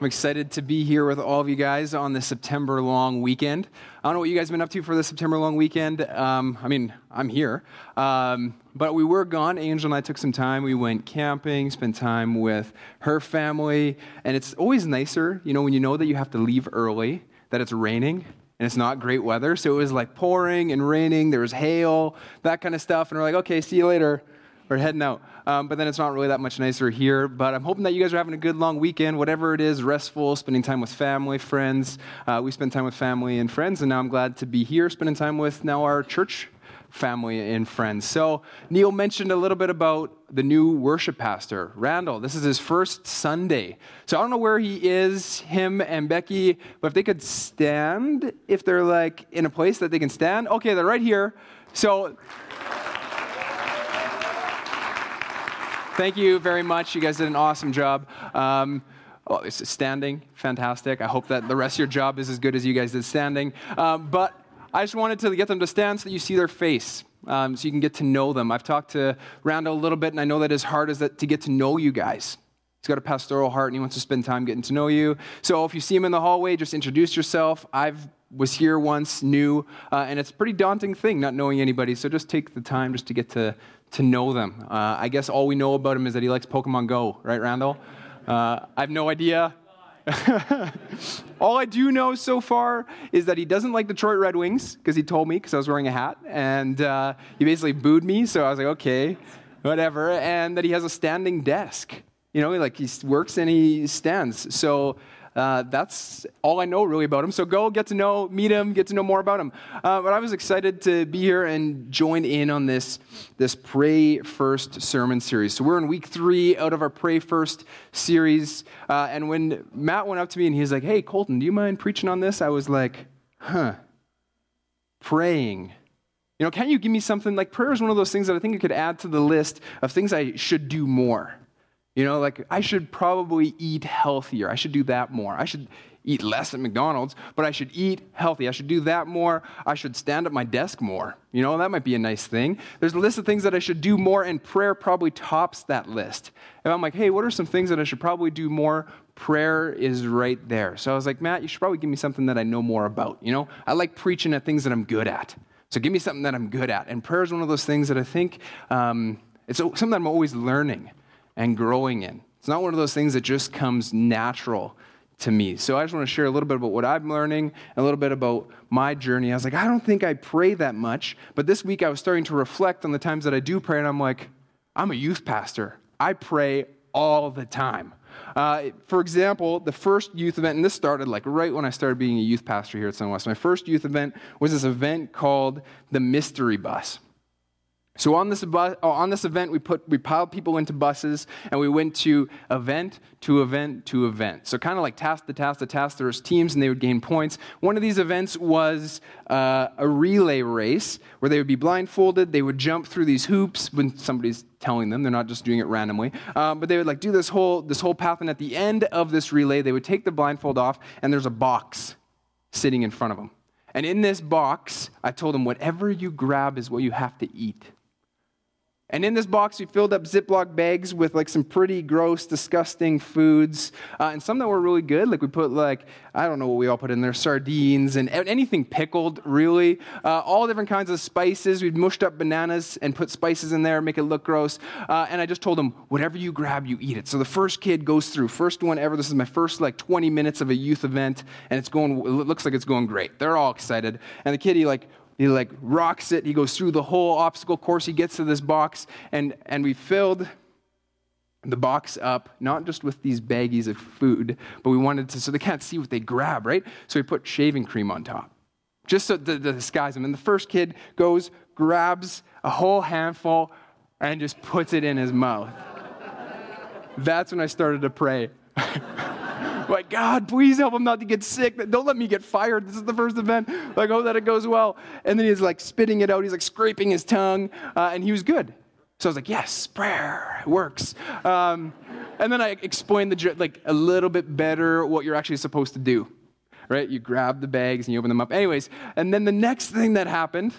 I'm excited to be here with all of you guys on the September long weekend. I don't know what you guys have been up to for the September long weekend. Um, I mean, I'm here. Um, but we were gone. Angel and I took some time. We went camping, spent time with her family. And it's always nicer, you know, when you know that you have to leave early, that it's raining and it's not great weather. So it was like pouring and raining. There was hail, that kind of stuff. And we're like, okay, see you later. We're heading out. Um, but then it's not really that much nicer here. But I'm hoping that you guys are having a good long weekend, whatever it is, restful, spending time with family, friends. Uh, we spend time with family and friends, and now I'm glad to be here, spending time with now our church family and friends. So, Neil mentioned a little bit about the new worship pastor, Randall. This is his first Sunday. So, I don't know where he is, him and Becky, but if they could stand, if they're like in a place that they can stand, okay, they're right here. So, Thank you very much. You guys did an awesome job. Um, oh, it's standing, fantastic. I hope that the rest of your job is as good as you guys did standing. Um, but I just wanted to get them to stand so that you see their face. Um, so you can get to know them. I've talked to Randall a little bit, and I know that his heart is that to get to know you guys. He's got a pastoral heart, and he wants to spend time getting to know you. So if you see him in the hallway, just introduce yourself. I've was here once, new, uh, and it's a pretty daunting thing not knowing anybody. So just take the time just to get to to know them. Uh, I guess all we know about him is that he likes Pokemon Go, right, Randall? Uh, I have no idea. all I do know so far is that he doesn't like Detroit Red Wings because he told me because I was wearing a hat, and uh, he basically booed me. So I was like, okay, whatever. And that he has a standing desk. You know, like he works and he stands. So uh, that's all I know really about him. So go get to know, meet him, get to know more about him. Uh, but I was excited to be here and join in on this, this Pray First sermon series. So we're in week three out of our Pray First series. Uh, and when Matt went up to me and he's like, hey, Colton, do you mind preaching on this? I was like, huh, praying. You know, can't you give me something like prayer is one of those things that I think I could add to the list of things I should do more. You know, like I should probably eat healthier. I should do that more. I should eat less at McDonald's, but I should eat healthy. I should do that more. I should stand at my desk more. You know, that might be a nice thing. There's a list of things that I should do more, and prayer probably tops that list. And I'm like, hey, what are some things that I should probably do more? Prayer is right there. So I was like, Matt, you should probably give me something that I know more about. You know, I like preaching at things that I'm good at. So give me something that I'm good at. And prayer is one of those things that I think um, it's something that I'm always learning and growing in. It's not one of those things that just comes natural to me. So I just want to share a little bit about what I'm learning, a little bit about my journey. I was like, I don't think I pray that much, but this week I was starting to reflect on the times that I do pray, and I'm like, I'm a youth pastor. I pray all the time. Uh, for example, the first youth event, and this started like right when I started being a youth pastor here at Sunwest. My first youth event was this event called the Mystery Bus. So on this, bus, uh, on this event, we, put, we piled people into buses and we went to event to event to event. So kind of like task to task to task, there was teams and they would gain points. One of these events was uh, a relay race where they would be blindfolded. They would jump through these hoops when somebody's telling them. They're not just doing it randomly. Um, but they would like do this whole, this whole path. And at the end of this relay, they would take the blindfold off and there's a box sitting in front of them. And in this box, I told them, whatever you grab is what you have to eat. And in this box, we filled up Ziploc bags with like some pretty gross, disgusting foods, uh, and some that were really good. Like we put like I don't know what we all put in there, sardines and anything pickled, really. Uh, all different kinds of spices. We'd mushed up bananas and put spices in there, make it look gross. Uh, and I just told them, whatever you grab, you eat it. So the first kid goes through, first one ever. This is my first like 20 minutes of a youth event, and it's going. It looks like it's going great. They're all excited, and the kid he like he like rocks it. He goes through the whole obstacle course. He gets to this box, and, and we filled the box up, not just with these baggies of food, but we wanted to, so they can't see what they grab, right? So we put shaving cream on top, just so to, to disguise them. And the first kid goes, grabs a whole handful, and just puts it in his mouth. That's when I started to pray. Like, God, please help him not to get sick. Don't let me get fired. This is the first event. Like, hope that it goes well. And then he's like spitting it out. He's like scraping his tongue, uh, and he was good. So I was like, yes, prayer works. Um, and then I explained the like a little bit better what you're actually supposed to do. Right? You grab the bags and you open them up. Anyways, and then the next thing that happened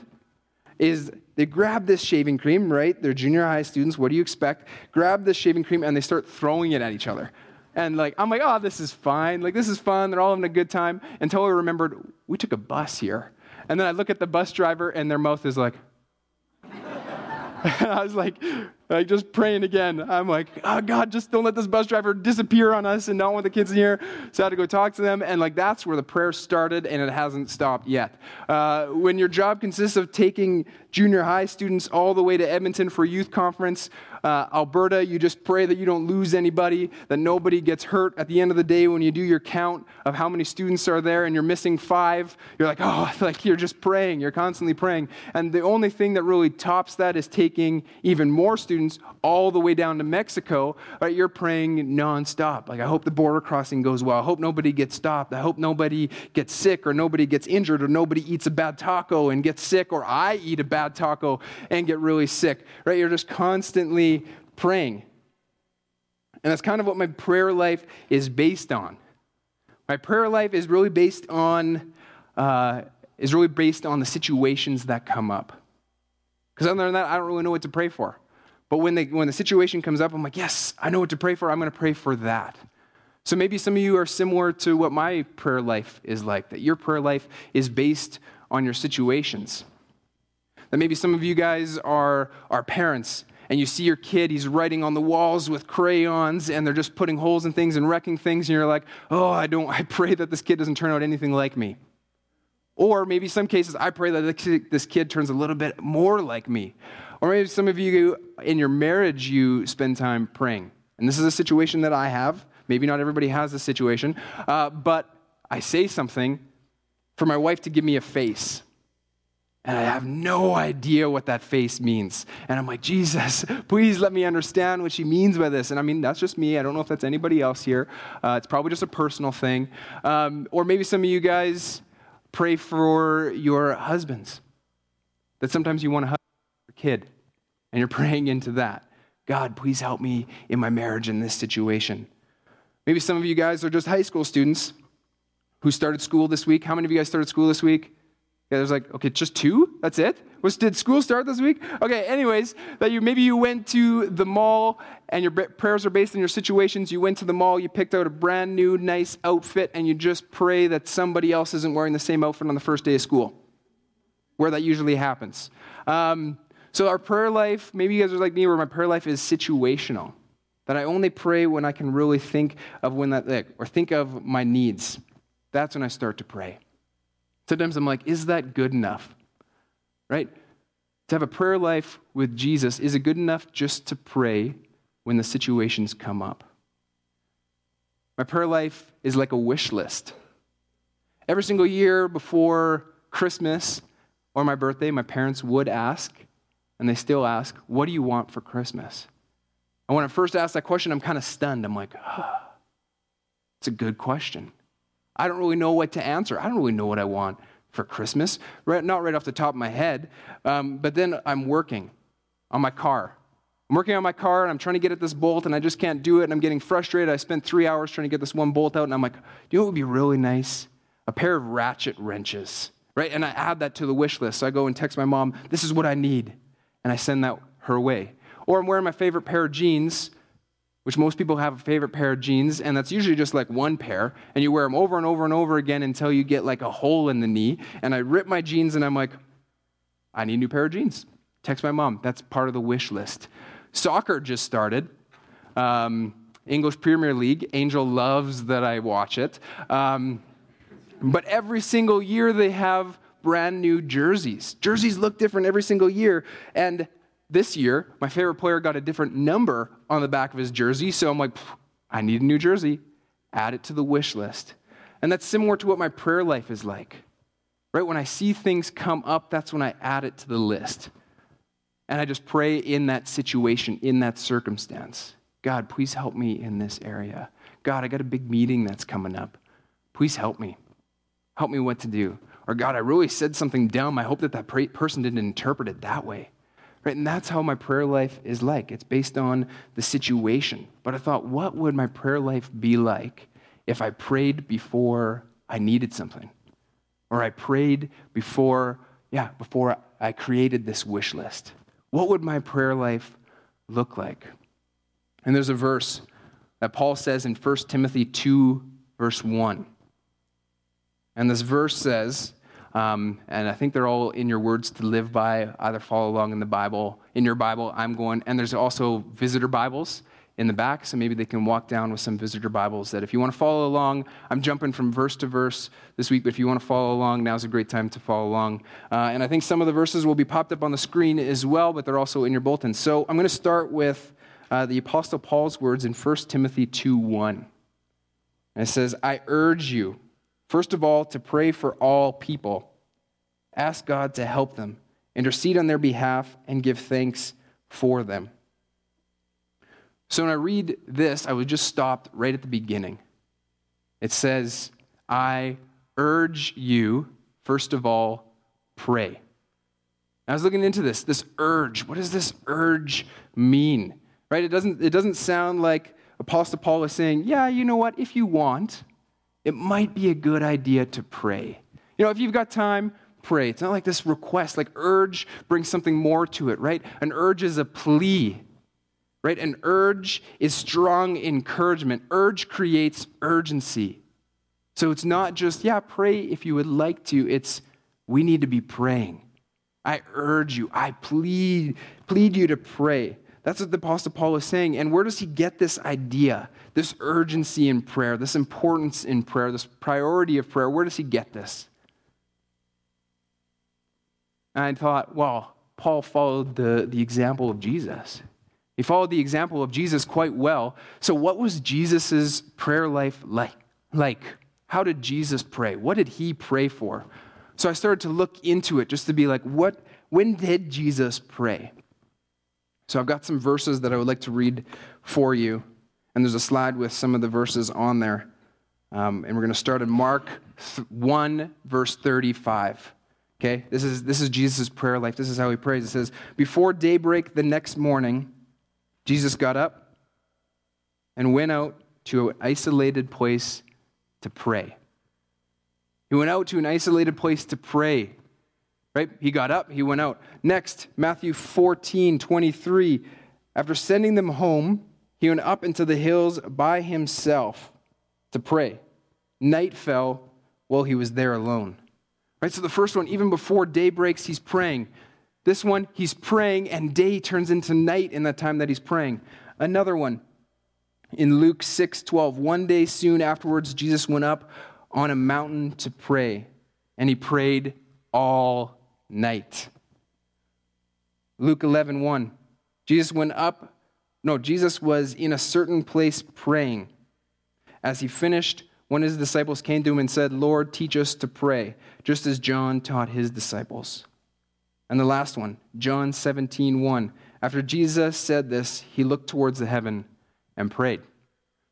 is they grab this shaving cream, right? They're junior high students. What do you expect? Grab this shaving cream and they start throwing it at each other And like, I'm like, oh, this is fine. Like, this is fun. They're all having a good time. Until I remembered we took a bus here. And then I look at the bus driver and their mouth is like, and I was like, like just praying again. I'm like, oh God, just don't let this bus driver disappear on us and not want the kids in here. So I had to go talk to them, and like that's where the prayer started, and it hasn't stopped yet. Uh, when your job consists of taking junior high students all the way to Edmonton for youth conference, uh, Alberta, you just pray that you don't lose anybody, that nobody gets hurt. At the end of the day, when you do your count of how many students are there and you're missing five, you're like, oh, like you're just praying. You're constantly praying. And the only thing that really tops that is taking even more students all the way down to Mexico. Right? You're praying nonstop. Like, I hope the border crossing goes well. I hope nobody gets stopped. I hope nobody gets sick or nobody gets injured or nobody eats a bad taco and gets sick or I eat a bad taco and get really sick. Right? You're just constantly praying. And that's kind of what my prayer life is based on. My prayer life is really based on uh, is really based on the situations that come up. Because other than that, I don't really know what to pray for. But when, they, when the situation comes up, I'm like, yes, I know what to pray for. I'm going to pray for that. So maybe some of you are similar to what my prayer life is like, that your prayer life is based on your situations. That maybe some of you guys are, are parents and you see your kid, he's writing on the walls with crayons, and they're just putting holes in things and wrecking things, and you're like, oh, I don't, I pray that this kid doesn't turn out anything like me. Or maybe some cases, I pray that this kid turns a little bit more like me. Or maybe some of you in your marriage, you spend time praying. And this is a situation that I have. Maybe not everybody has this situation, uh, but I say something for my wife to give me a face. And I have no idea what that face means. And I'm like, Jesus, please let me understand what she means by this. And I mean, that's just me. I don't know if that's anybody else here. Uh, it's probably just a personal thing. Um, or maybe some of you guys pray for your husbands. That sometimes you want to hug your kid, and you're praying into that. God, please help me in my marriage in this situation. Maybe some of you guys are just high school students who started school this week. How many of you guys started school this week? Yeah, there's like, okay, just two? That's it? Was, did school start this week? Okay, anyways, that you maybe you went to the mall and your prayers are based on your situations. You went to the mall, you picked out a brand new, nice outfit, and you just pray that somebody else isn't wearing the same outfit on the first day of school, where that usually happens. Um, so, our prayer life, maybe you guys are like me, where my prayer life is situational. That I only pray when I can really think of when that, or think of my needs. That's when I start to pray. Sometimes I'm like, is that good enough? Right? To have a prayer life with Jesus, is it good enough just to pray when the situations come up? My prayer life is like a wish list. Every single year before Christmas or my birthday, my parents would ask, and they still ask, What do you want for Christmas? And when I first asked that question, I'm kind of stunned. I'm like, oh, It's a good question. I don't really know what to answer. I don't really know what I want for Christmas, right, not right off the top of my head. Um, but then I'm working on my car. I'm working on my car and I'm trying to get at this bolt and I just can't do it and I'm getting frustrated. I spent three hours trying to get this one bolt out and I'm like, you know what would be really nice? A pair of ratchet wrenches, right? And I add that to the wish list. So I go and text my mom, this is what I need. And I send that her way. Or I'm wearing my favorite pair of jeans which most people have a favorite pair of jeans, and that's usually just like one pair, and you wear them over and over and over again until you get like a hole in the knee. And I rip my jeans, and I'm like, I need a new pair of jeans. Text my mom. That's part of the wish list. Soccer just started. Um, English Premier League. Angel loves that I watch it. Um, but every single year they have brand new jerseys. Jerseys look different every single year. And this year, my favorite player got a different number on the back of his jersey. So I'm like, I need a new jersey. Add it to the wish list. And that's similar to what my prayer life is like. Right? When I see things come up, that's when I add it to the list. And I just pray in that situation, in that circumstance. God, please help me in this area. God, I got a big meeting that's coming up. Please help me. Help me what to do. Or God, I really said something dumb. I hope that that person didn't interpret it that way. Right? And that's how my prayer life is like. It's based on the situation. But I thought, what would my prayer life be like if I prayed before I needed something? Or I prayed before, yeah, before I created this wish list? What would my prayer life look like? And there's a verse that Paul says in 1 Timothy 2, verse 1. And this verse says, um, and I think they're all in your words to live by, either follow along in the Bible, in your Bible, I'm going, and there's also visitor Bibles in the back, so maybe they can walk down with some visitor Bibles. That if you want to follow along, I'm jumping from verse to verse this week, but if you want to follow along, now's a great time to follow along. Uh, and I think some of the verses will be popped up on the screen as well, but they're also in your bulletin. So I'm going to start with uh, the Apostle Paul's words in 1 Timothy 2 1. And it says, I urge you, First of all, to pray for all people. Ask God to help them, intercede on their behalf, and give thanks for them. So when I read this, I was just stopped right at the beginning. It says, I urge you, first of all, pray. I was looking into this, this urge. What does this urge mean? Right? It doesn't, it doesn't sound like Apostle Paul is saying, yeah, you know what, if you want, it might be a good idea to pray. You know, if you've got time, pray. It's not like this request, like urge brings something more to it, right? An urge is a plea, right? An urge is strong encouragement. Urge creates urgency. So it's not just, yeah, pray if you would like to. It's, we need to be praying. I urge you, I plead, plead you to pray. That's what the Apostle Paul is saying. And where does he get this idea, this urgency in prayer, this importance in prayer, this priority of prayer? Where does he get this? And I thought, well, Paul followed the, the example of Jesus. He followed the example of Jesus quite well. So, what was Jesus' prayer life like? like? How did Jesus pray? What did he pray for? So I started to look into it just to be like, what, when did Jesus pray? So I've got some verses that I would like to read for you. And there's a slide with some of the verses on there. Um, and we're going to start in Mark 1, verse 35. Okay, this is, this is Jesus' prayer life. This is how he prays. It says, Before daybreak the next morning, Jesus got up and went out to an isolated place to pray. He went out to an isolated place to pray. Right? He got up, he went out. Next, Matthew 14, 23. After sending them home, he went up into the hills by himself to pray. Night fell while he was there alone. Right? So the first one, even before day breaks, he's praying. This one, he's praying, and day turns into night in the time that he's praying. Another one, in Luke 6 12, one day soon afterwards, Jesus went up on a mountain to pray, and he prayed all night. Luke 11, 1. Jesus went up, no, Jesus was in a certain place praying. As he finished, one of his disciples came to him and said, Lord, teach us to pray, just as John taught his disciples. And the last one, John 17, 1. After Jesus said this, he looked towards the heaven and prayed.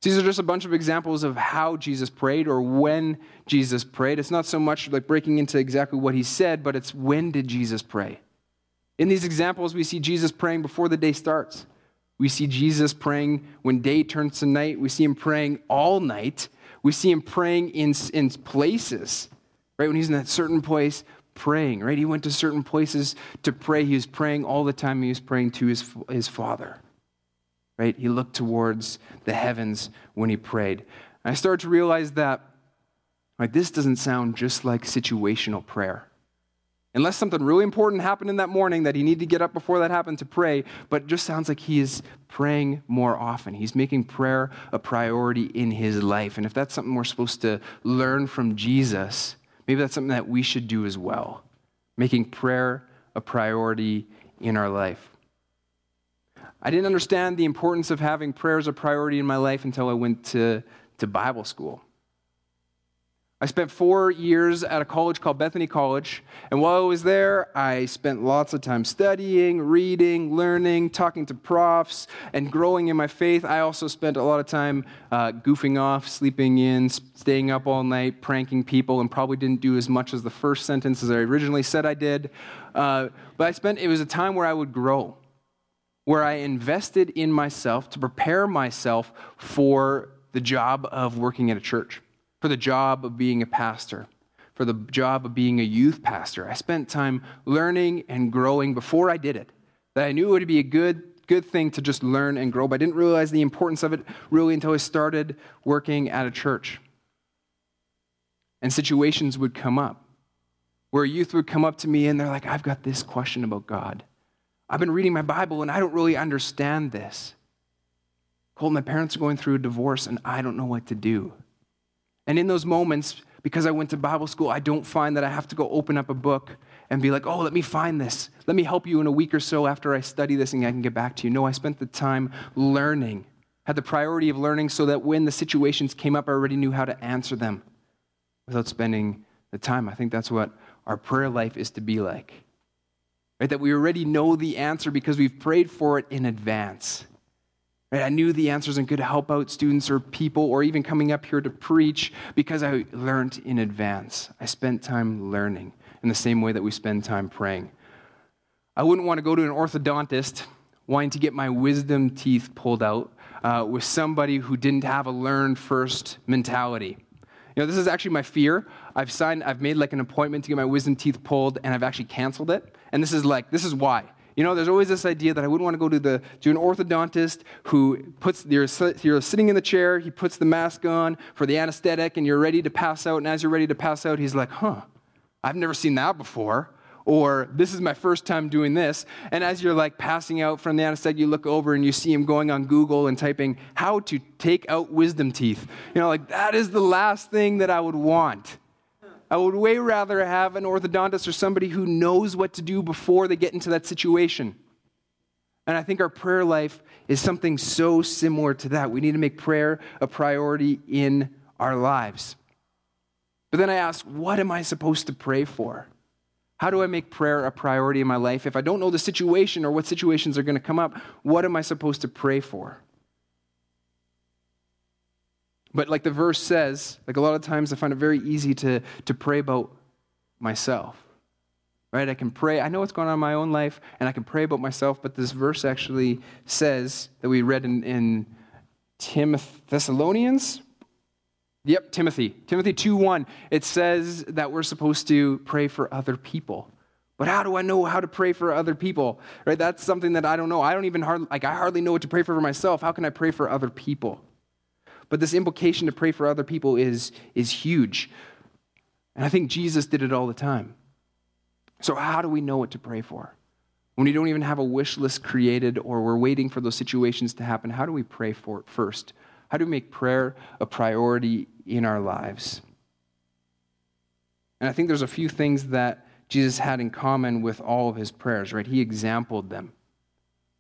These are just a bunch of examples of how Jesus prayed or when Jesus prayed. It's not so much like breaking into exactly what he said, but it's when did Jesus pray? In these examples, we see Jesus praying before the day starts. We see Jesus praying when day turns to night. We see him praying all night. We see him praying in, in places, right? When he's in that certain place praying, right? He went to certain places to pray. He was praying all the time. He was praying to his, his Father right? He looked towards the heavens when he prayed. And I started to realize that like this doesn't sound just like situational prayer. Unless something really important happened in that morning that he needed to get up before that happened to pray, but it just sounds like he is praying more often. He's making prayer a priority in his life. And if that's something we're supposed to learn from Jesus, maybe that's something that we should do as well. Making prayer a priority in our life. I didn't understand the importance of having prayer as a priority in my life until I went to, to Bible school. I spent four years at a college called Bethany College, and while I was there, I spent lots of time studying, reading, learning, talking to profs, and growing in my faith. I also spent a lot of time uh, goofing off, sleeping in, staying up all night, pranking people, and probably didn't do as much as the first sentence as I originally said I did. Uh, but I spent, it was a time where I would grow where I invested in myself to prepare myself for the job of working at a church, for the job of being a pastor, for the job of being a youth pastor. I spent time learning and growing before I did it, that I knew it would be a good good thing to just learn and grow, but I didn't realize the importance of it really until I started working at a church. And situations would come up where youth would come up to me and they're like, I've got this question about God. I've been reading my Bible and I don't really understand this. Colton, my parents are going through a divorce and I don't know what to do. And in those moments, because I went to Bible school, I don't find that I have to go open up a book and be like, oh, let me find this. Let me help you in a week or so after I study this and I can get back to you. No, I spent the time learning, had the priority of learning so that when the situations came up, I already knew how to answer them without spending the time. I think that's what our prayer life is to be like. Right? That we already know the answer because we've prayed for it in advance. Right? I knew the answers and could help out students or people or even coming up here to preach because I learned in advance. I spent time learning in the same way that we spend time praying. I wouldn't want to go to an orthodontist wanting to get my wisdom teeth pulled out uh, with somebody who didn't have a learn first mentality. You know, this is actually my fear. I've signed, I've made like an appointment to get my wisdom teeth pulled, and I've actually canceled it. And this is like, this is why. You know, there's always this idea that I wouldn't want to go to the to an orthodontist who puts you're, you're sitting in the chair, he puts the mask on for the anesthetic, and you're ready to pass out. And as you're ready to pass out, he's like, "Huh, I've never seen that before." Or this is my first time doing this. And as you're like passing out from the anesthetic, you look over and you see him going on Google and typing how to take out wisdom teeth. You know, like that is the last thing that I would want. I would way rather have an orthodontist or somebody who knows what to do before they get into that situation. And I think our prayer life is something so similar to that. We need to make prayer a priority in our lives. But then I ask, what am I supposed to pray for? How do I make prayer a priority in my life? If I don't know the situation or what situations are going to come up, what am I supposed to pray for? But like the verse says, like a lot of times I find it very easy to, to pray about myself. Right? I can pray. I know what's going on in my own life, and I can pray about myself, but this verse actually says that we read in, in Timothy, Thessalonians. Yep, Timothy. Timothy 2 1. It says that we're supposed to pray for other people. But how do I know how to pray for other people? Right? That's something that I don't know. I don't even hard, like I hardly know what to pray for for myself. How can I pray for other people? But this implication to pray for other people is, is huge. And I think Jesus did it all the time. So, how do we know what to pray for? When we don't even have a wish list created or we're waiting for those situations to happen, how do we pray for it first? How do we make prayer a priority in our lives? And I think there's a few things that Jesus had in common with all of his prayers, right? He exampled them.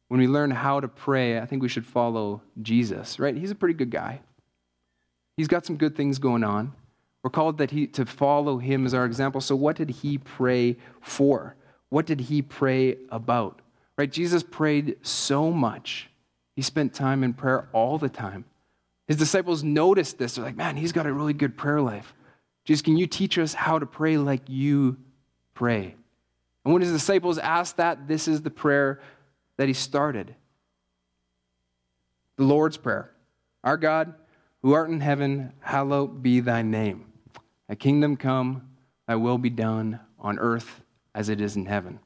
When we learn how to pray, I think we should follow Jesus, right? He's a pretty good guy. He's got some good things going on. We're called that he, to follow him as our example. So, what did he pray for? What did he pray about? Right? Jesus prayed so much. He spent time in prayer all the time. His disciples noticed this. They're like, man, he's got a really good prayer life. Jesus, can you teach us how to pray like you pray? And when his disciples asked that, this is the prayer that he started the Lord's Prayer. Our God, who art in heaven, hallowed be thy name. Thy kingdom come, thy will be done on earth as it is in heaven.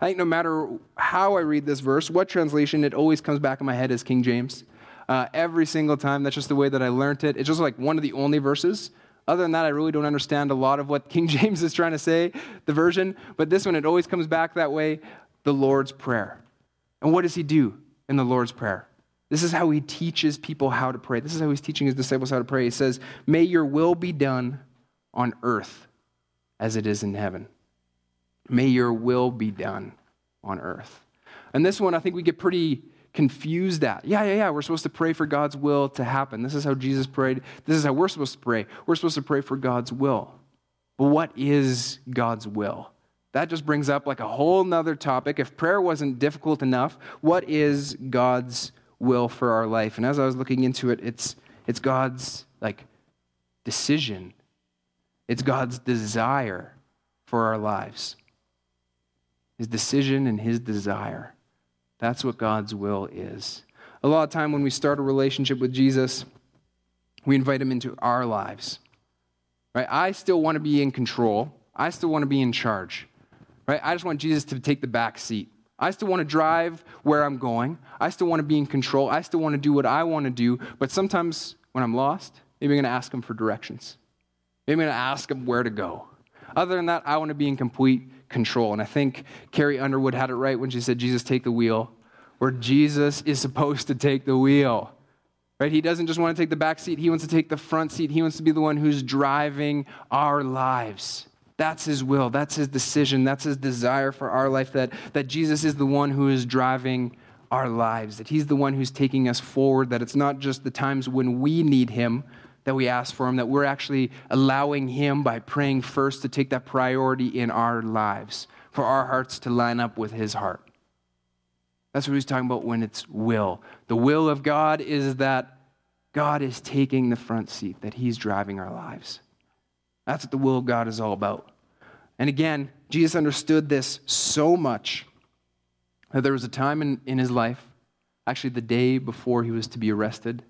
I think no matter how I read this verse, what translation, it always comes back in my head as King James. Uh, every single time, that's just the way that I learned it. It's just like one of the only verses. Other than that, I really don't understand a lot of what King James is trying to say, the version. But this one, it always comes back that way the Lord's Prayer. And what does he do in the Lord's Prayer? This is how he teaches people how to pray. This is how he's teaching his disciples how to pray. He says, May your will be done on earth as it is in heaven. May your will be done on earth. And this one, I think we get pretty confused at. Yeah, yeah, yeah. We're supposed to pray for God's will to happen. This is how Jesus prayed. This is how we're supposed to pray. We're supposed to pray for God's will. But what is God's will? That just brings up like a whole nother topic. If prayer wasn't difficult enough, what is God's will for our life. And as I was looking into it, it's, it's God's like decision. It's God's desire for our lives. His decision and his desire. That's what God's will is. A lot of time when we start a relationship with Jesus, we invite him into our lives. Right? I still want to be in control. I still want to be in charge. Right? I just want Jesus to take the back seat. I still want to drive where I'm going. I still want to be in control. I still want to do what I want to do. But sometimes when I'm lost, maybe I'm going to ask him for directions. Maybe I'm going to ask him where to go. Other than that, I want to be in complete control. And I think Carrie Underwood had it right when she said, Jesus, take the wheel, where Jesus is supposed to take the wheel. Right? He doesn't just want to take the back seat, he wants to take the front seat. He wants to be the one who's driving our lives. That's his will. That's his decision. That's his desire for our life that, that Jesus is the one who is driving our lives, that he's the one who's taking us forward, that it's not just the times when we need him that we ask for him, that we're actually allowing him by praying first to take that priority in our lives, for our hearts to line up with his heart. That's what he's talking about when it's will. The will of God is that God is taking the front seat, that he's driving our lives. That's what the will of God is all about. And again, Jesus understood this so much that there was a time in, in his life, actually the day before he was to be arrested,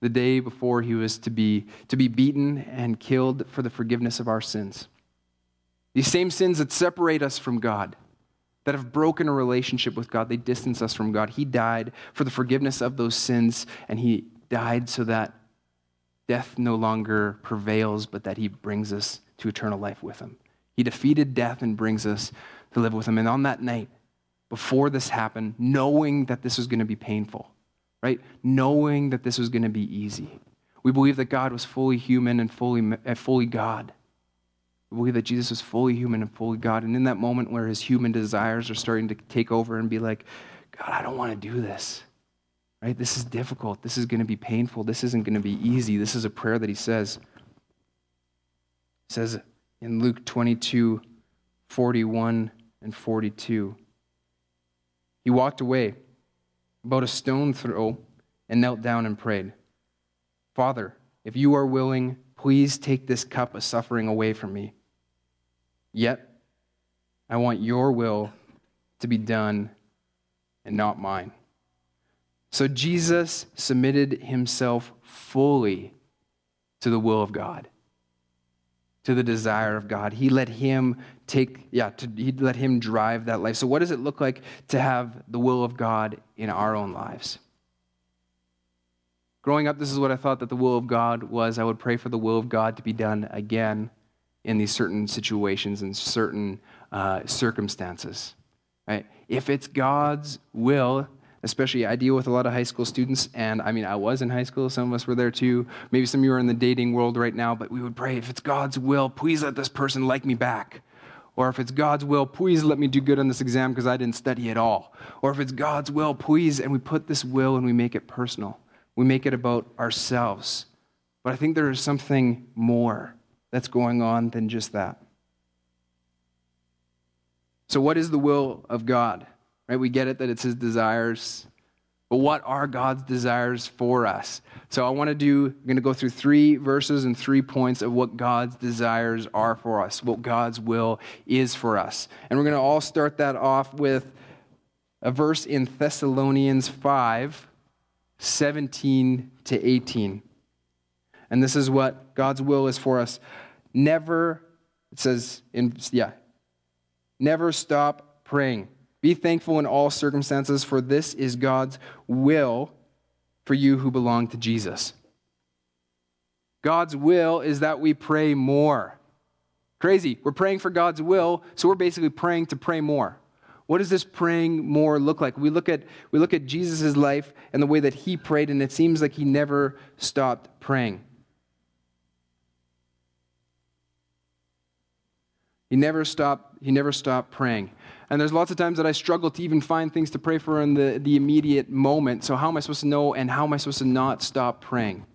the day before he was to be, to be beaten and killed for the forgiveness of our sins. These same sins that separate us from God that have broken a relationship with God. They distance us from God. He died for the forgiveness of those sins, and He died so that death no longer prevails, but that He brings us to eternal life with Him. He defeated death and brings us to live with Him. And on that night, before this happened, knowing that this was going to be painful, right? Knowing that this was going to be easy. We believe that God was fully human and fully, fully God. We believe that Jesus was fully human and fully God. And in that moment where his human desires are starting to take over and be like, God, I don't want to do this. Right? This is difficult. This is going to be painful. This isn't going to be easy. This is a prayer that he says. He says in Luke 22, 41 and 42. He walked away about a stone throw and knelt down and prayed, Father, if you are willing, please take this cup of suffering away from me. Yet, I want your will to be done and not mine. So Jesus submitted himself fully to the will of God, to the desire of God. He let him take, yeah, to, he let him drive that life. So, what does it look like to have the will of God in our own lives? Growing up, this is what I thought that the will of God was. I would pray for the will of God to be done again in these certain situations and certain uh, circumstances. Right? If it's God's will, especially I deal with a lot of high school students, and I mean, I was in high school, some of us were there too. Maybe some of you are in the dating world right now, but we would pray, if it's God's will, please let this person like me back. Or if it's God's will, please let me do good on this exam because I didn't study at all. Or if it's God's will, please, and we put this will and we make it personal. We make it about ourselves. But I think there is something more that's going on than just that. So, what is the will of God? Right? We get it that it's His desires. But what are God's desires for us? So I want to do, I'm going to go through three verses and three points of what God's desires are for us, what God's will is for us. And we're going to all start that off with a verse in Thessalonians 5 17 to 18. And this is what God's will is for us. Never, it says in, yeah, never stop praying. Be thankful in all circumstances, for this is God's will for you who belong to Jesus. God's will is that we pray more. Crazy. We're praying for God's will, so we're basically praying to pray more. What does this praying more look like? We look at we look at Jesus' life and the way that he prayed, and it seems like he never stopped praying. He never stopped, he never stopped praying. And there's lots of times that I struggle to even find things to pray for in the, the immediate moment. So, how am I supposed to know and how am I supposed to not stop praying?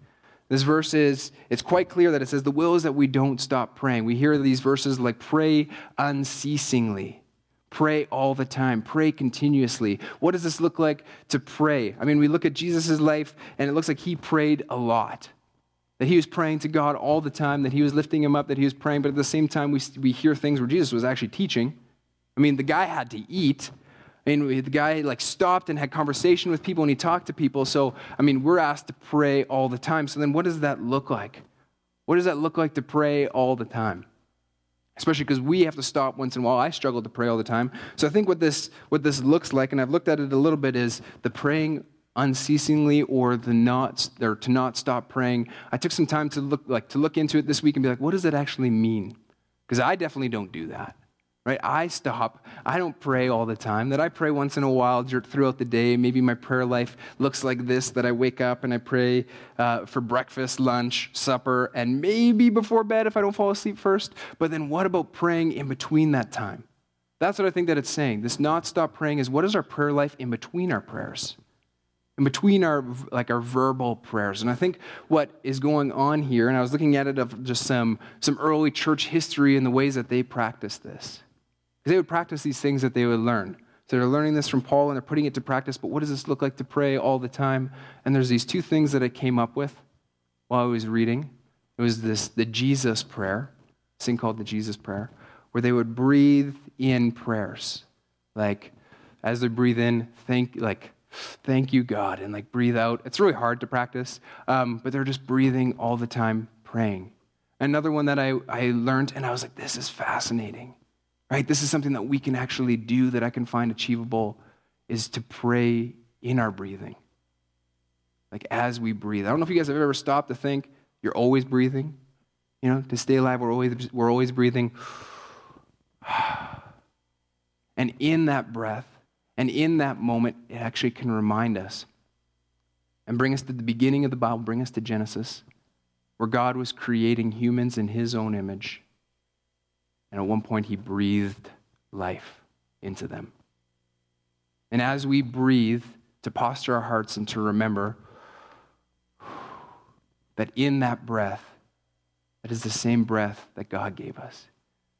This verse is, it's quite clear that it says the will is that we don't stop praying. We hear these verses like pray unceasingly, pray all the time, pray continuously. What does this look like to pray? I mean, we look at Jesus' life and it looks like he prayed a lot that he was praying to God all the time, that he was lifting him up, that he was praying, but at the same time, we, we hear things where Jesus was actually teaching. I mean, the guy had to eat. I mean, the guy like stopped and had conversation with people and he talked to people. So, I mean, we're asked to pray all the time. So then what does that look like? What does that look like to pray all the time? especially because we have to stop once in a while. I struggle to pray all the time. So I think what this, what this looks like, and I've looked at it a little bit, is the praying unceasingly or the not or to not stop praying. I took some time to look like to look into it this week and be like, what does that actually mean? Because I definitely don't do that right? I stop. I don't pray all the time. That I pray once in a while throughout the day. Maybe my prayer life looks like this that I wake up and I pray uh, for breakfast, lunch, supper, and maybe before bed if I don't fall asleep first. But then what about praying in between that time? That's what I think that it's saying. This not stop praying is what is our prayer life in between our prayers? in between our like our verbal prayers and i think what is going on here and i was looking at it of just some some early church history and the ways that they practiced this because they would practice these things that they would learn. So they're learning this from Paul and they're putting it to practice. But what does this look like to pray all the time? And there's these two things that I came up with while I was reading. It was this the Jesus prayer, this thing called the Jesus prayer, where they would breathe in prayers. Like as they breathe in, thank like thank you, God, and like breathe out. It's really hard to practice, um, but they're just breathing all the time, praying. Another one that I, I learned, and I was like, this is fascinating right? This is something that we can actually do that I can find achievable is to pray in our breathing. Like as we breathe. I don't know if you guys have ever stopped to think you're always breathing. You know, to stay alive, we're always, we're always breathing. And in that breath and in that moment, it actually can remind us and bring us to the beginning of the Bible, bring us to Genesis, where God was creating humans in his own image. And at one point, he breathed life into them. And as we breathe, to posture our hearts and to remember that in that breath, that is the same breath that God gave us,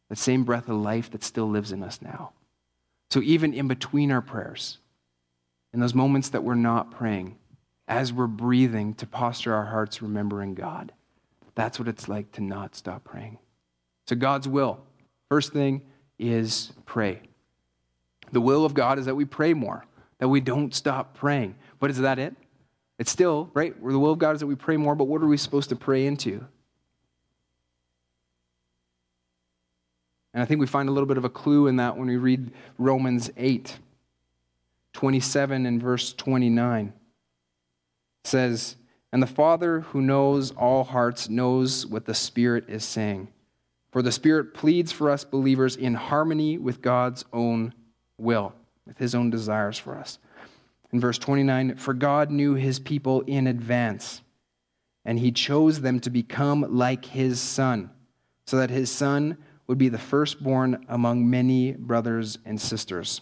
that same breath of life that still lives in us now. So even in between our prayers, in those moments that we're not praying, as we're breathing, to posture our hearts remembering God. That's what it's like to not stop praying. So God's will First thing is pray. The will of God is that we pray more, that we don't stop praying. But is that it? It's still, right? The will of God is that we pray more, but what are we supposed to pray into? And I think we find a little bit of a clue in that when we read Romans 8, 27 and verse 29. It says, And the Father who knows all hearts knows what the Spirit is saying for the Spirit pleads for us believers in harmony with God's own will, with his own desires for us. In verse 29, for God knew his people in advance, and he chose them to become like his son, so that his son would be the firstborn among many brothers and sisters.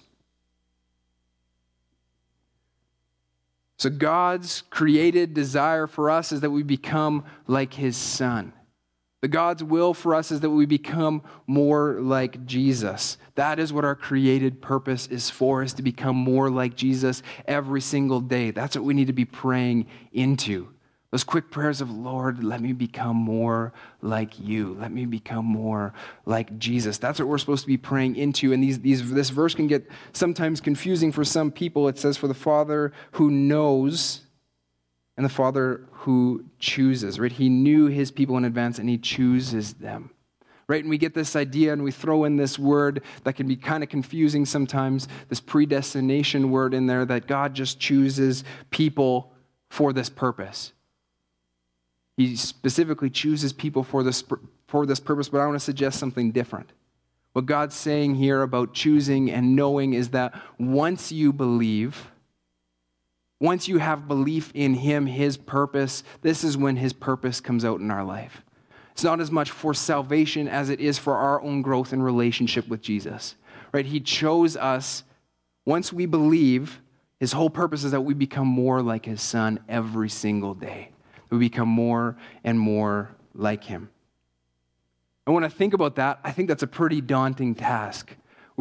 So, God's created desire for us is that we become like his son. The God's will for us is that we become more like Jesus. That is what our created purpose is for, is to become more like Jesus every single day. That's what we need to be praying into. Those quick prayers of, Lord, let me become more like you. Let me become more like Jesus. That's what we're supposed to be praying into. And these, these, this verse can get sometimes confusing for some people. It says, For the Father who knows and the Father who chooses, right? He knew his people in advance and he chooses them. Right? And we get this idea and we throw in this word that can be kind of confusing sometimes, this predestination word in there that God just chooses people for this purpose. He specifically chooses people for this, for this purpose, but I want to suggest something different. What God's saying here about choosing and knowing is that once you believe, once you have belief in Him, His purpose, this is when His purpose comes out in our life. It's not as much for salvation as it is for our own growth in relationship with Jesus. Right? He chose us. Once we believe, His whole purpose is that we become more like His Son every single day. We become more and more like Him. And when I think about that, I think that's a pretty daunting task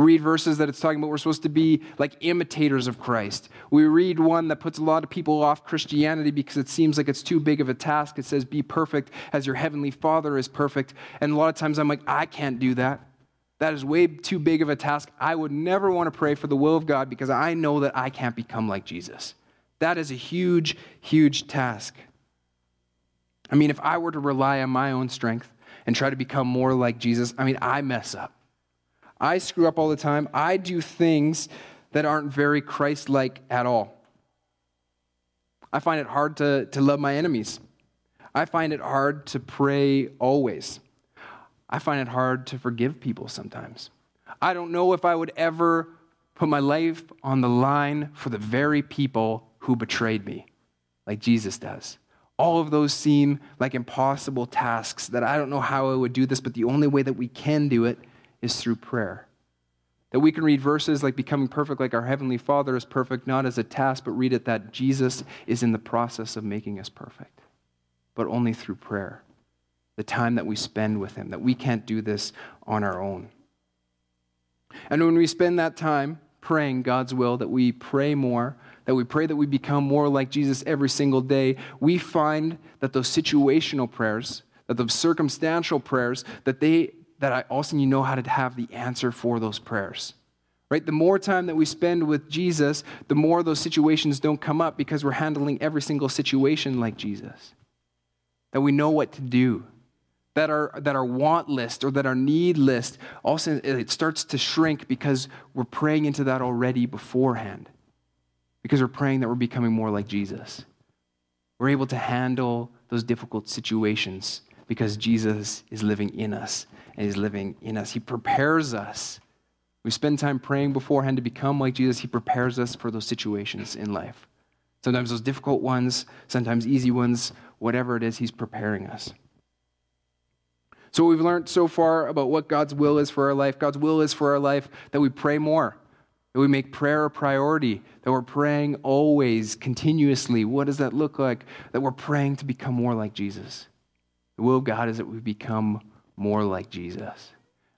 read verses that it's talking about we're supposed to be like imitators of Christ. We read one that puts a lot of people off Christianity because it seems like it's too big of a task. It says, Be perfect as your heavenly Father is perfect. And a lot of times I'm like, I can't do that. That is way too big of a task. I would never want to pray for the will of God because I know that I can't become like Jesus. That is a huge, huge task. I mean, if I were to rely on my own strength, and try to become more like Jesus, I mean, I mess up. I screw up all the time. I do things that aren't very Christ like at all. I find it hard to, to love my enemies. I find it hard to pray always. I find it hard to forgive people sometimes. I don't know if I would ever put my life on the line for the very people who betrayed me, like Jesus does. All of those seem like impossible tasks that I don't know how I would do this, but the only way that we can do it is through prayer. That we can read verses like becoming perfect like our Heavenly Father is perfect, not as a task, but read it that Jesus is in the process of making us perfect, but only through prayer. The time that we spend with Him, that we can't do this on our own. And when we spend that time praying God's will, that we pray more, that we pray that we become more like Jesus every single day, we find that those situational prayers, that those circumstantial prayers, that they that I also you know how to have the answer for those prayers. Right? The more time that we spend with Jesus, the more those situations don't come up because we're handling every single situation like Jesus. That we know what to do. That our, that our want list or that our need list also it starts to shrink because we're praying into that already beforehand. Because we're praying that we're becoming more like Jesus. We're able to handle those difficult situations because Jesus is living in us and He's living in us. He prepares us. We spend time praying beforehand to become like Jesus. He prepares us for those situations in life. Sometimes those difficult ones, sometimes easy ones, whatever it is, He's preparing us. So, we've learned so far about what God's will is for our life God's will is for our life that we pray more, that we make prayer a priority, that we're praying always, continuously. What does that look like? That we're praying to become more like Jesus. The will of God is that we become more like Jesus.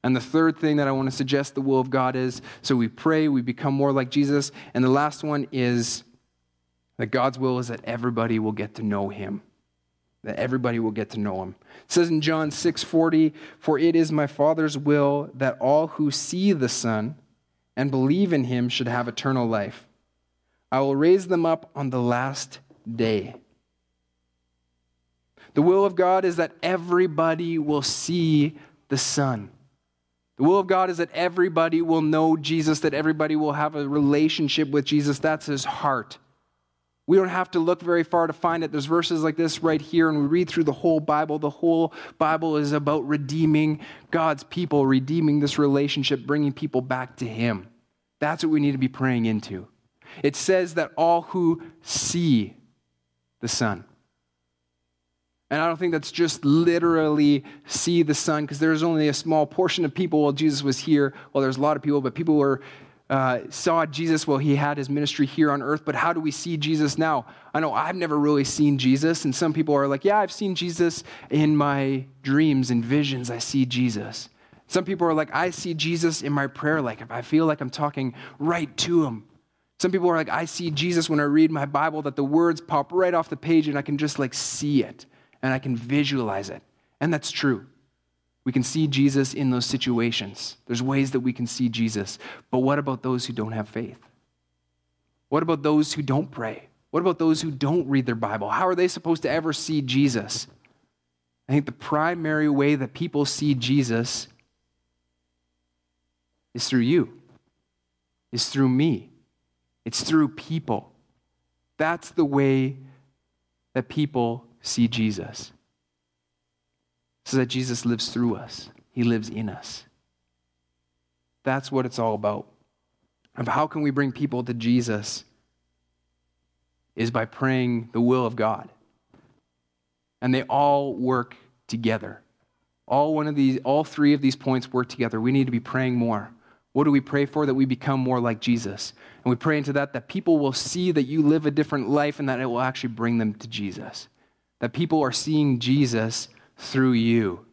And the third thing that I want to suggest the will of God is so we pray, we become more like Jesus. And the last one is that God's will is that everybody will get to know him. That everybody will get to know him. It says in John 6:40, "For it is my Father's will that all who see the Son and believe in him should have eternal life. I will raise them up on the last day." The will of God is that everybody will see the Son. The will of God is that everybody will know Jesus, that everybody will have a relationship with Jesus. That's his heart. We don't have to look very far to find it. There's verses like this right here, and we read through the whole Bible. The whole Bible is about redeeming God's people, redeeming this relationship, bringing people back to Him. That's what we need to be praying into. It says that all who see the Son, and I don't think that's just literally see the Son, because there's only a small portion of people while Jesus was here. Well, there's a lot of people, but people were uh, saw Jesus while he had his ministry here on earth. But how do we see Jesus now? I know I've never really seen Jesus, and some people are like, "Yeah, I've seen Jesus in my dreams and visions. I see Jesus." Some people are like, "I see Jesus in my prayer life. I feel like I'm talking right to him." Some people are like, I see Jesus when I read my Bible, that the words pop right off the page and I can just like see it and I can visualize it. And that's true. We can see Jesus in those situations. There's ways that we can see Jesus. But what about those who don't have faith? What about those who don't pray? What about those who don't read their Bible? How are they supposed to ever see Jesus? I think the primary way that people see Jesus is through you, is through me. It's through people. That's the way that people see Jesus. So that Jesus lives through us, He lives in us. That's what it's all about. Of how can we bring people to Jesus is by praying the will of God. And they all work together. All one of these all three of these points work together. We need to be praying more. What do we pray for? That we become more like Jesus. And we pray into that that people will see that you live a different life and that it will actually bring them to Jesus that people are seeing Jesus through you.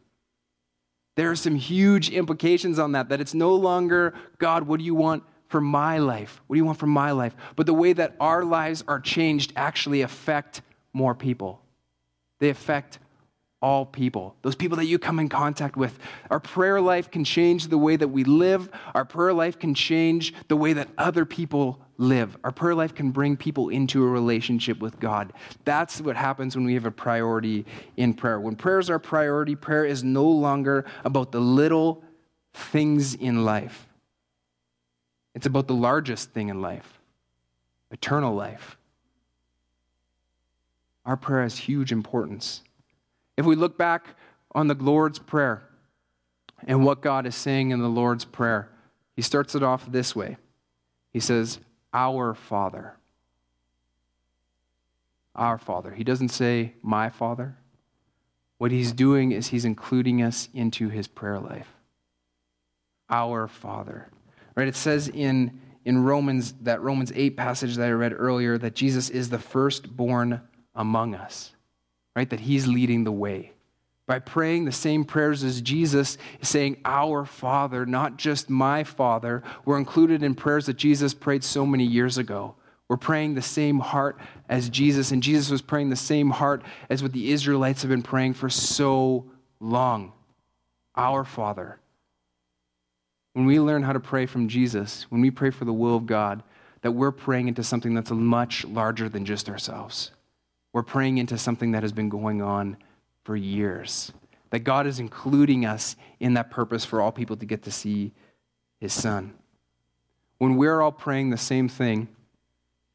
There are some huge implications on that, that it's no longer, God, what do you want for my life? What do you want for my life? But the way that our lives are changed actually affect more people. They affect all people, those people that you come in contact with. Our prayer life can change the way that we live. Our prayer life can change the way that other people live. Our prayer life can bring people into a relationship with God. That's what happens when we have a priority in prayer. When prayer is our priority, prayer is no longer about the little things in life, it's about the largest thing in life eternal life. Our prayer has huge importance. If we look back on the Lord's Prayer and what God is saying in the Lord's Prayer, he starts it off this way He says, Our Father. Our Father. He doesn't say, My Father. What he's doing is he's including us into his prayer life. Our Father. Right? It says in, in Romans, that Romans 8 passage that I read earlier, that Jesus is the firstborn among us right? That He's leading the way. By praying the same prayers as Jesus, saying, Our Father, not just my Father, we're included in prayers that Jesus prayed so many years ago. We're praying the same heart as Jesus, and Jesus was praying the same heart as what the Israelites have been praying for so long. Our Father. When we learn how to pray from Jesus, when we pray for the will of God, that we're praying into something that's much larger than just ourselves. We're praying into something that has been going on for years. That God is including us in that purpose for all people to get to see his son. When we're all praying the same thing,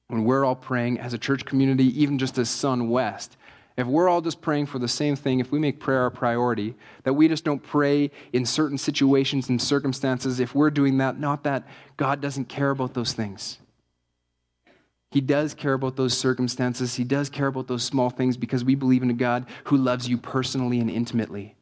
when we're all praying as a church community, even just as Sun West, if we're all just praying for the same thing, if we make prayer our priority, that we just don't pray in certain situations and circumstances, if we're doing that, not that God doesn't care about those things. He does care about those circumstances. He does care about those small things because we believe in a God who loves you personally and intimately.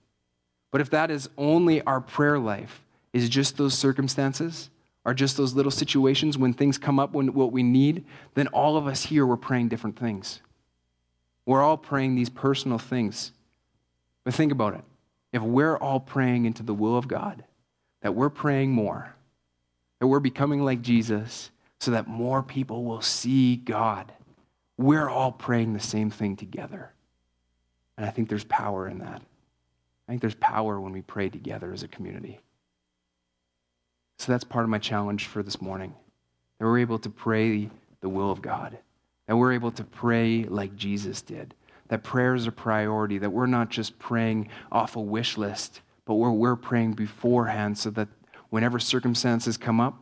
But if that is only our prayer life, is just those circumstances, are just those little situations when things come up when what we need, then all of us here we're praying different things. We're all praying these personal things. But think about it. If we're all praying into the will of God, that we're praying more, that we're becoming like Jesus, so that more people will see God. We're all praying the same thing together. And I think there's power in that. I think there's power when we pray together as a community. So that's part of my challenge for this morning. That we're able to pray the will of God. That we're able to pray like Jesus did. That prayer is a priority. That we're not just praying off a wish list, but we're, we're praying beforehand so that whenever circumstances come up,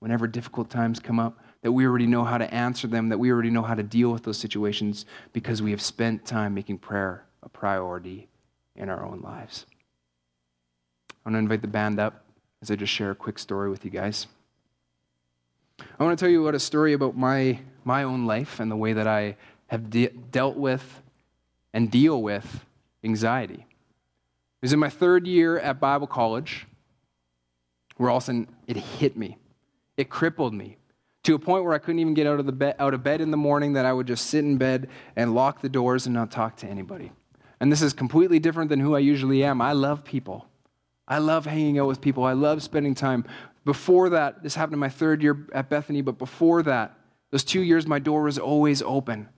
whenever difficult times come up, that we already know how to answer them, that we already know how to deal with those situations because we have spent time making prayer a priority in our own lives. I want to invite the band up as I just share a quick story with you guys. I want to tell you about a story about my, my own life and the way that I have de- dealt with and deal with anxiety. It was in my third year at Bible college where all of a sudden it hit me. It crippled me to a point where I couldn't even get out of, the bed, out of bed in the morning, that I would just sit in bed and lock the doors and not talk to anybody. And this is completely different than who I usually am. I love people. I love hanging out with people. I love spending time. Before that, this happened in my third year at Bethany, but before that, those two years, my door was always open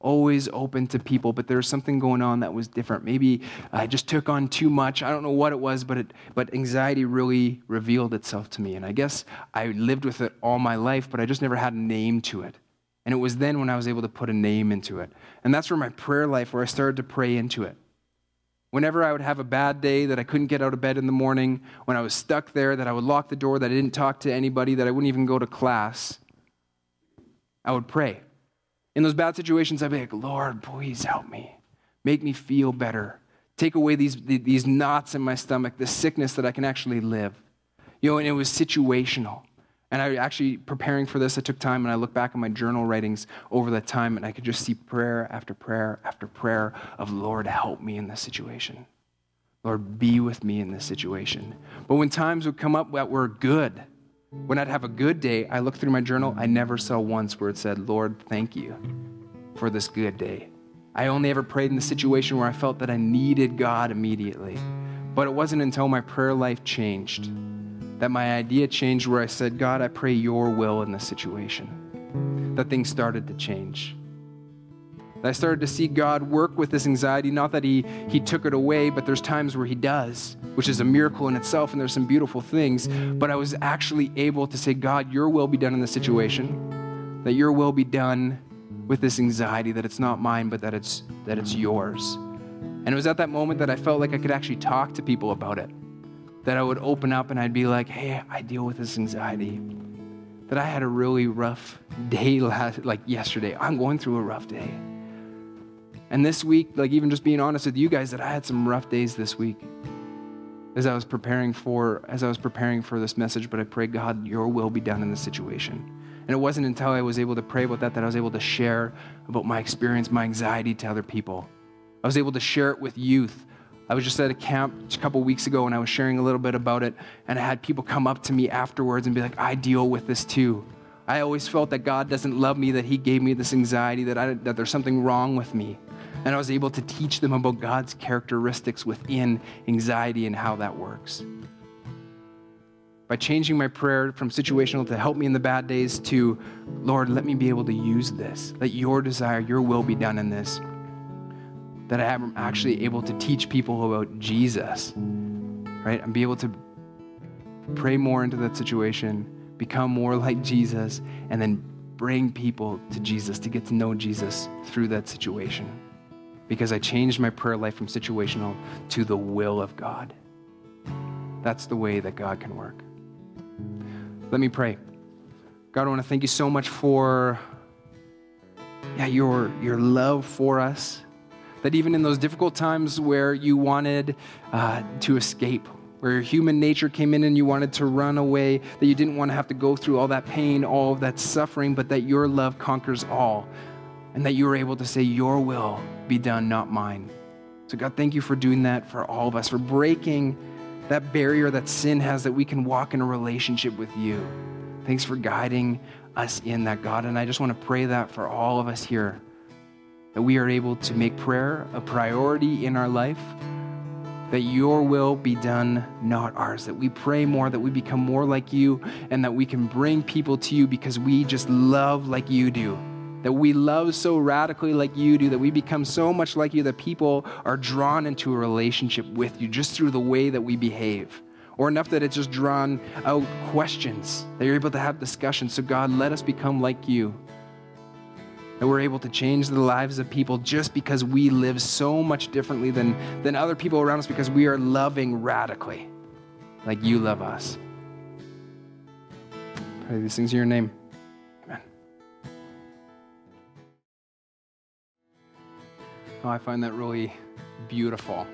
always open to people, but there was something going on that was different. Maybe I just took on too much. I don't know what it was, but it, but anxiety really revealed itself to me. And I guess I lived with it all my life, but I just never had a name to it. And it was then when I was able to put a name into it. And that's where my prayer life, where I started to pray into it. Whenever I would have a bad day that I couldn't get out of bed in the morning, when I was stuck there, that I would lock the door, that I didn't talk to anybody, that I wouldn't even go to class, I would pray. In those bad situations, I'd be like, Lord, please help me. Make me feel better. Take away these, these knots in my stomach, the sickness that I can actually live. You know, and it was situational. And I actually, preparing for this, I took time and I look back at my journal writings over that time and I could just see prayer after prayer after prayer of, Lord, help me in this situation. Lord, be with me in this situation. But when times would come up that were good, when I'd have a good day, I looked through my journal, I never saw once where it said, Lord, thank you for this good day. I only ever prayed in the situation where I felt that I needed God immediately. But it wasn't until my prayer life changed that my idea changed where I said, God, I pray your will in this situation, that things started to change. I started to see God work with this anxiety. Not that he, he took it away, but there's times where He does, which is a miracle in itself, and there's some beautiful things. But I was actually able to say, God, your will be done in this situation, that your will be done with this anxiety, that it's not mine, but that it's, that it's yours. And it was at that moment that I felt like I could actually talk to people about it. That I would open up and I'd be like, hey, I deal with this anxiety. That I had a really rough day last, like yesterday. I'm going through a rough day. And this week, like even just being honest with you guys, that I had some rough days this week as I was preparing for as I was preparing for this message, but I pray God, your will be done in this situation. And it wasn't until I was able to pray about that that I was able to share about my experience, my anxiety to other people. I was able to share it with youth. I was just at a camp a couple weeks ago and I was sharing a little bit about it, and I had people come up to me afterwards and be like, I deal with this too. I always felt that God doesn't love me, that He gave me this anxiety, that, I, that there's something wrong with me. And I was able to teach them about God's characteristics within anxiety and how that works. By changing my prayer from situational to help me in the bad days to, Lord, let me be able to use this. Let your desire, your will be done in this. That I am actually able to teach people about Jesus, right? And be able to pray more into that situation, become more like Jesus, and then bring people to Jesus to get to know Jesus through that situation because I changed my prayer life from situational to the will of God. That's the way that God can work. Let me pray. God, I want to thank you so much for yeah, your, your love for us. That even in those difficult times where you wanted uh, to escape, where your human nature came in and you wanted to run away, that you didn't want to have to go through all that pain, all of that suffering, but that your love conquers all and that you were able to say, Your will be done, not mine. So, God, thank you for doing that for all of us, for breaking that barrier that sin has that we can walk in a relationship with you. Thanks for guiding us in that, God. And I just want to pray that for all of us here, that we are able to make prayer a priority in our life, that your will be done, not ours, that we pray more, that we become more like you, and that we can bring people to you because we just love like you do that we love so radically like you do, that we become so much like you that people are drawn into a relationship with you just through the way that we behave. Or enough that it's just drawn out questions, that you're able to have discussions. So, God, let us become like you. That we're able to change the lives of people just because we live so much differently than, than other people around us because we are loving radically like you love us. Pray these things in your name. Oh, I find that really beautiful.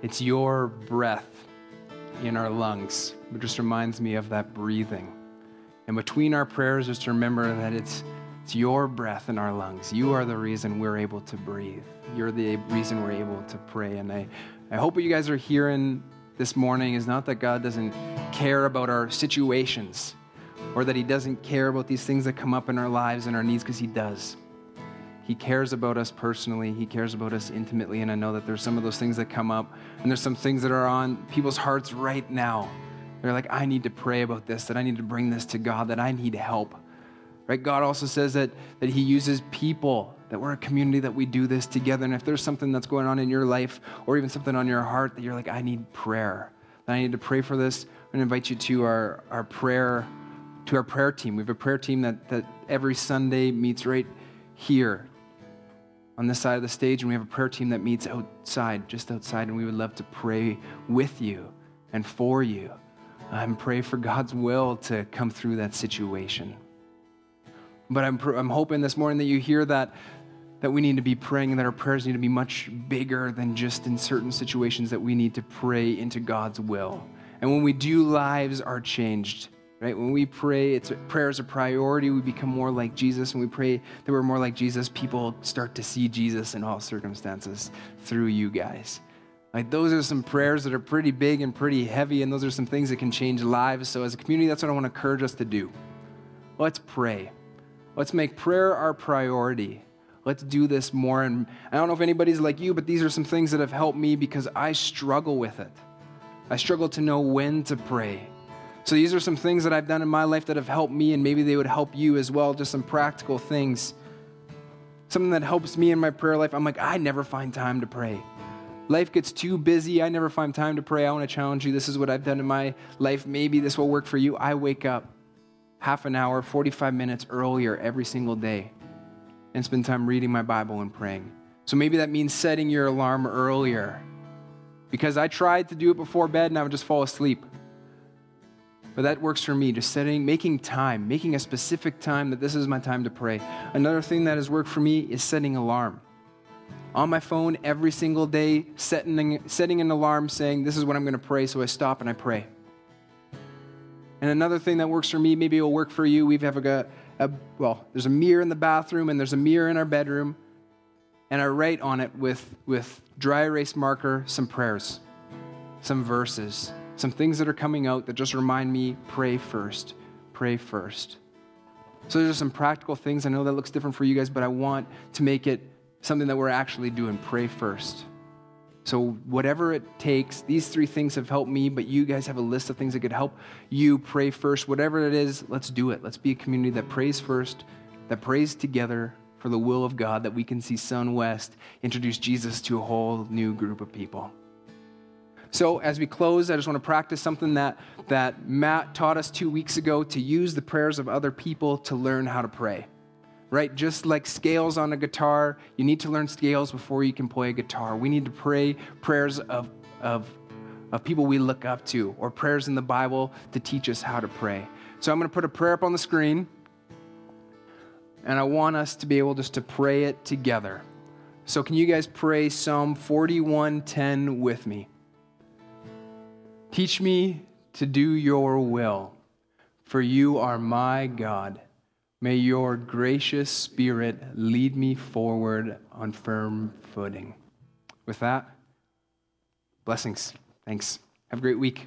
It's your breath in our lungs. It just reminds me of that breathing. And between our prayers, just remember that it's, it's your breath in our lungs. You are the reason we're able to breathe. You're the reason we're able to pray. And I, I hope what you guys are hearing this morning is not that God doesn't care about our situations or that He doesn't care about these things that come up in our lives and our needs, because He does. He cares about us personally. He cares about us intimately. And I know that there's some of those things that come up, and there's some things that are on people's hearts right now. They're like, I need to pray about this, that I need to bring this to God, that I need help. Right? God also says that, that He uses people, that we're a community, that we do this together. And if there's something that's going on in your life, or even something on your heart that you're like, I need prayer, that I need to pray for this, I'm going to invite you to our, our prayer to our prayer team. We have a prayer team that, that every Sunday meets right here on this side of the stage, and we have a prayer team that meets outside, just outside, and we would love to pray with you and for you uh, and pray for God's will to come through that situation. But I'm, I'm hoping this morning that you hear that, that we need to be praying and that our prayers need to be much bigger than just in certain situations that we need to pray into God's will. And when we do, lives are changed. Right? When we pray, it's prayer is a priority. We become more like Jesus. When we pray that we're more like Jesus, people start to see Jesus in all circumstances through you guys. Like those are some prayers that are pretty big and pretty heavy, and those are some things that can change lives. So as a community, that's what I want to encourage us to do. Let's pray. Let's make prayer our priority. Let's do this more. And I don't know if anybody's like you, but these are some things that have helped me because I struggle with it. I struggle to know when to pray. So these are some things that I've done in my life that have helped me, and maybe they would help you as well, just some practical things. something that helps me in my prayer life. I'm like, I never find time to pray. Life gets too busy. I never find time to pray. I want to challenge you. This is what I've done in my life. Maybe this will work for you. I wake up half an hour, 45 minutes earlier every single day and spend time reading my Bible and praying. So maybe that means setting your alarm earlier. Because I tried to do it before bed and I would just fall asleep. But that works for me, just setting, making time, making a specific time that this is my time to pray. Another thing that has worked for me is setting alarm. On my phone every single day, setting, setting an alarm saying, This is what I'm going to pray, so I stop and I pray. And another thing that works for me, maybe it will work for you. We have a, a, well, there's a mirror in the bathroom and there's a mirror in our bedroom. And I write on it with, with dry erase marker some prayers, some verses, some things that are coming out that just remind me pray first, pray first. So there's some practical things. I know that looks different for you guys, but I want to make it something that we're actually doing pray first. So, whatever it takes, these three things have helped me, but you guys have a list of things that could help you pray first. Whatever it is, let's do it. Let's be a community that prays first, that prays together for the will of God, that we can see Sun West introduce Jesus to a whole new group of people. So, as we close, I just want to practice something that, that Matt taught us two weeks ago to use the prayers of other people to learn how to pray right? Just like scales on a guitar, you need to learn scales before you can play a guitar. We need to pray prayers of, of, of people we look up to or prayers in the Bible to teach us how to pray. So I'm going to put a prayer up on the screen, and I want us to be able just to pray it together. So can you guys pray Psalm 41:10 with me? Teach me to do your will, for you are my God. May your gracious spirit lead me forward on firm footing. With that, blessings. Thanks. Have a great week.